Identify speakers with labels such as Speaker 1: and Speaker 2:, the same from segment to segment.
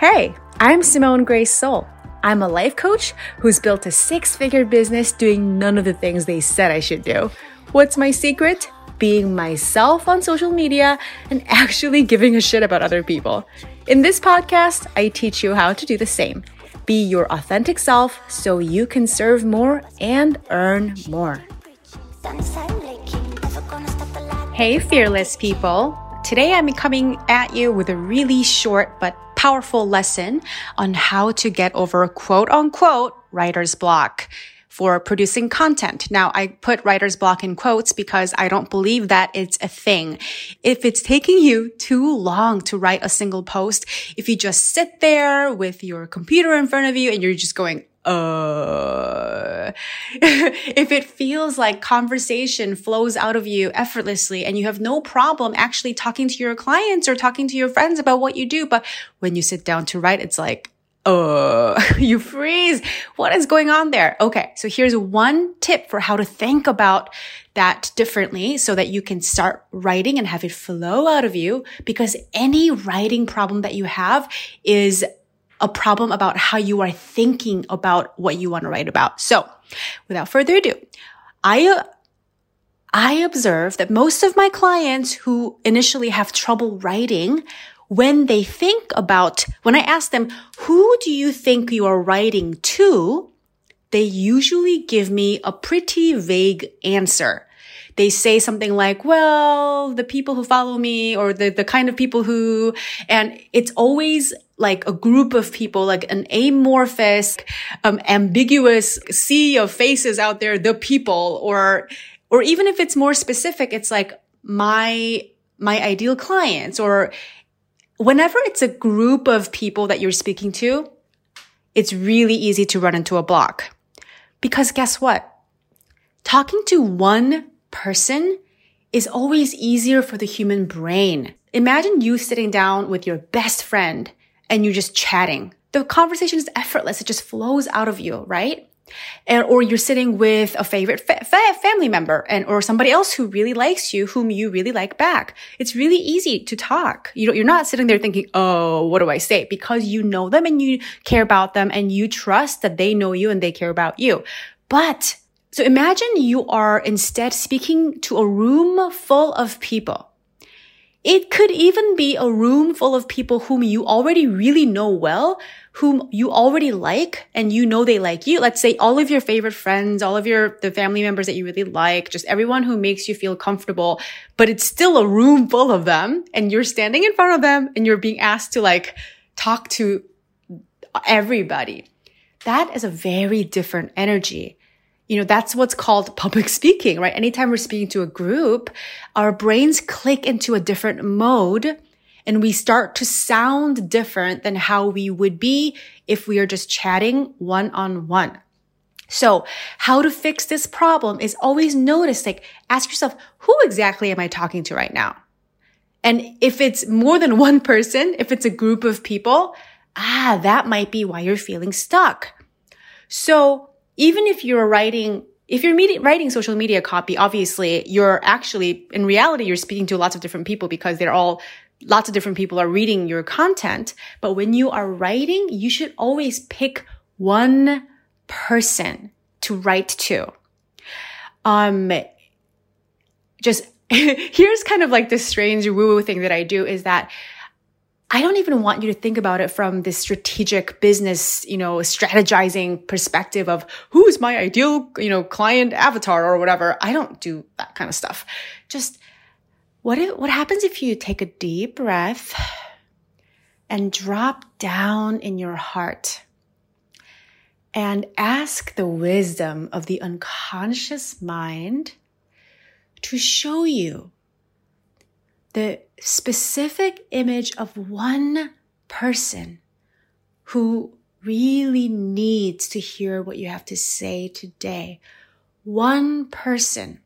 Speaker 1: Hey, I'm Simone Grace Seol. I'm a life coach who's built a six figure business doing none of the things they said I should do. What's my secret? Being myself on social media and actually giving a shit about other people. In this podcast, I teach you how to do the same. Be your authentic self so you can serve more and earn more. Hey, fearless people. Today I'm coming at you with a really short but powerful lesson on how to get over quote unquote writer's block for producing content. Now, I put writer's block in quotes because I don't believe that it's a thing. If it's taking you too long to write a single post, if you just sit there with your computer in front of you and you're just going, uh, if it feels like conversation flows out of you effortlessly and you have no problem actually talking to your clients or talking to your friends about what you do, but when you sit down to write, it's like, uh, you freeze. What is going on there? Okay. So here's one tip for how to think about that differently so that you can start writing and have it flow out of you because any writing problem that you have is a problem about how you are thinking about what you want to write about. So without further ado, I, I observe that most of my clients who initially have trouble writing, when they think about, when I ask them, who do you think you are writing to? They usually give me a pretty vague answer they say something like, well, the people who follow me or the, the kind of people who, and it's always like a group of people, like an amorphous, um, ambiguous sea of faces out there, the people, or, or even if it's more specific, it's like my, my ideal clients or whenever it's a group of people that you're speaking to, it's really easy to run into a block. Because guess what? Talking to one person is always easier for the human brain. Imagine you sitting down with your best friend and you're just chatting. The conversation is effortless. It just flows out of you, right? And, or you're sitting with a favorite fa- fa- family member and, or somebody else who really likes you, whom you really like back. It's really easy to talk. You know, you're not sitting there thinking, Oh, what do I say? Because you know them and you care about them and you trust that they know you and they care about you. But so imagine you are instead speaking to a room full of people. It could even be a room full of people whom you already really know well, whom you already like, and you know they like you. Let's say all of your favorite friends, all of your, the family members that you really like, just everyone who makes you feel comfortable, but it's still a room full of them, and you're standing in front of them, and you're being asked to like talk to everybody. That is a very different energy you know, that's what's called public speaking, right? Anytime we're speaking to a group, our brains click into a different mode and we start to sound different than how we would be if we are just chatting one on one. So how to fix this problem is always notice, like ask yourself, who exactly am I talking to right now? And if it's more than one person, if it's a group of people, ah, that might be why you're feeling stuck. So even if you're writing if you're media, writing social media copy, obviously you're actually, in reality, you're speaking to lots of different people because they're all, lots of different people are reading your content. But when you are writing, you should always pick one person to write to. Um, just here's kind of like this strange woo woo thing that I do is that I don't even want you to think about it from this strategic business, you know, strategizing perspective of who's my ideal, you know, client avatar or whatever. I don't do that kind of stuff. Just what if, what happens if you take a deep breath and drop down in your heart and ask the wisdom of the unconscious mind to show you the specific image of one person who really needs to hear what you have to say today. One person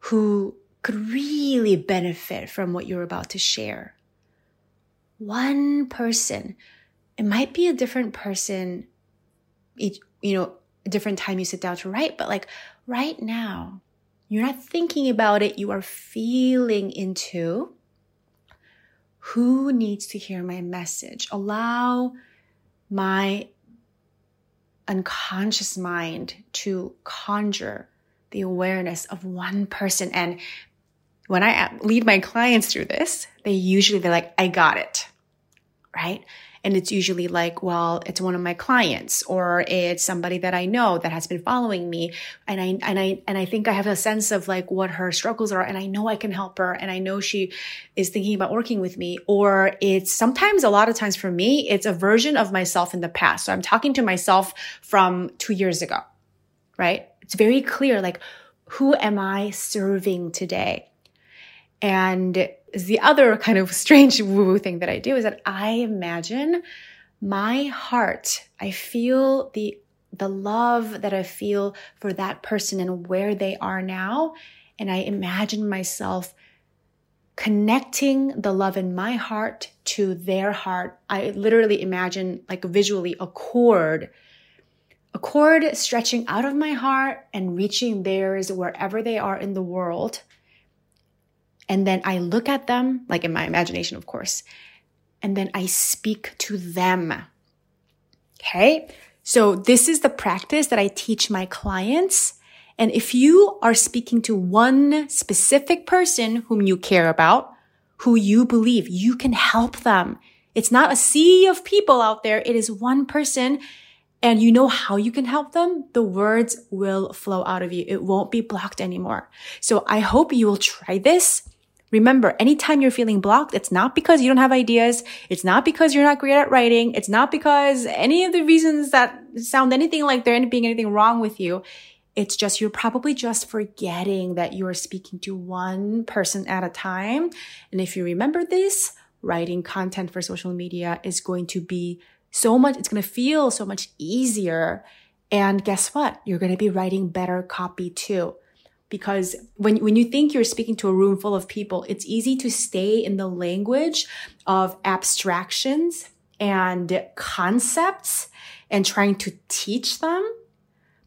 Speaker 1: who could really benefit from what you're about to share. One person. It might be a different person each, you know, a different time you sit down to write, but like right now, you're not thinking about it. You are feeling into who needs to hear my message. Allow my unconscious mind to conjure the awareness of one person. And when I lead my clients through this, they usually, they're like, I got it. Right. And it's usually like, well, it's one of my clients or it's somebody that I know that has been following me. And I, and I, and I think I have a sense of like what her struggles are. And I know I can help her. And I know she is thinking about working with me. Or it's sometimes a lot of times for me, it's a version of myself in the past. So I'm talking to myself from two years ago, right? It's very clear, like, who am I serving today? And the other kind of strange woo woo thing that I do is that I imagine my heart, I feel the the love that I feel for that person and where they are now. And I imagine myself connecting the love in my heart to their heart. I literally imagine, like visually, a cord, a cord stretching out of my heart and reaching theirs wherever they are in the world. And then I look at them, like in my imagination, of course, and then I speak to them. Okay. So this is the practice that I teach my clients. And if you are speaking to one specific person whom you care about, who you believe you can help them. It's not a sea of people out there. It is one person and you know how you can help them, the words will flow out of you. It won't be blocked anymore. So I hope you will try this. Remember, anytime you're feeling blocked, it's not because you don't have ideas. It's not because you're not great at writing. It's not because any of the reasons that sound anything like there being anything wrong with you. It's just, you're probably just forgetting that you are speaking to one person at a time. And if you remember this, writing content for social media is going to be so much, it's going to feel so much easier. And guess what? You're going to be writing better copy too because when, when you think you're speaking to a room full of people, it's easy to stay in the language of abstractions and concepts and trying to teach them.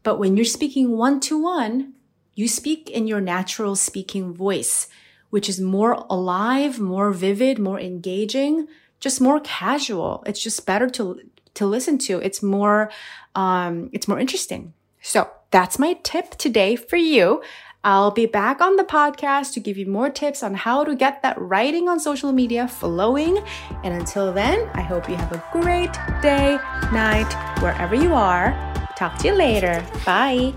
Speaker 1: But when you're speaking one to one, you speak in your natural speaking voice, which is more alive, more vivid, more engaging, just more casual. It's just better to, to listen to. It's more, um, it's more interesting. So that's my tip today for you. I'll be back on the podcast to give you more tips on how to get that writing on social media flowing. And until then, I hope you have a great day, night, wherever you are. Talk to you later. Bye.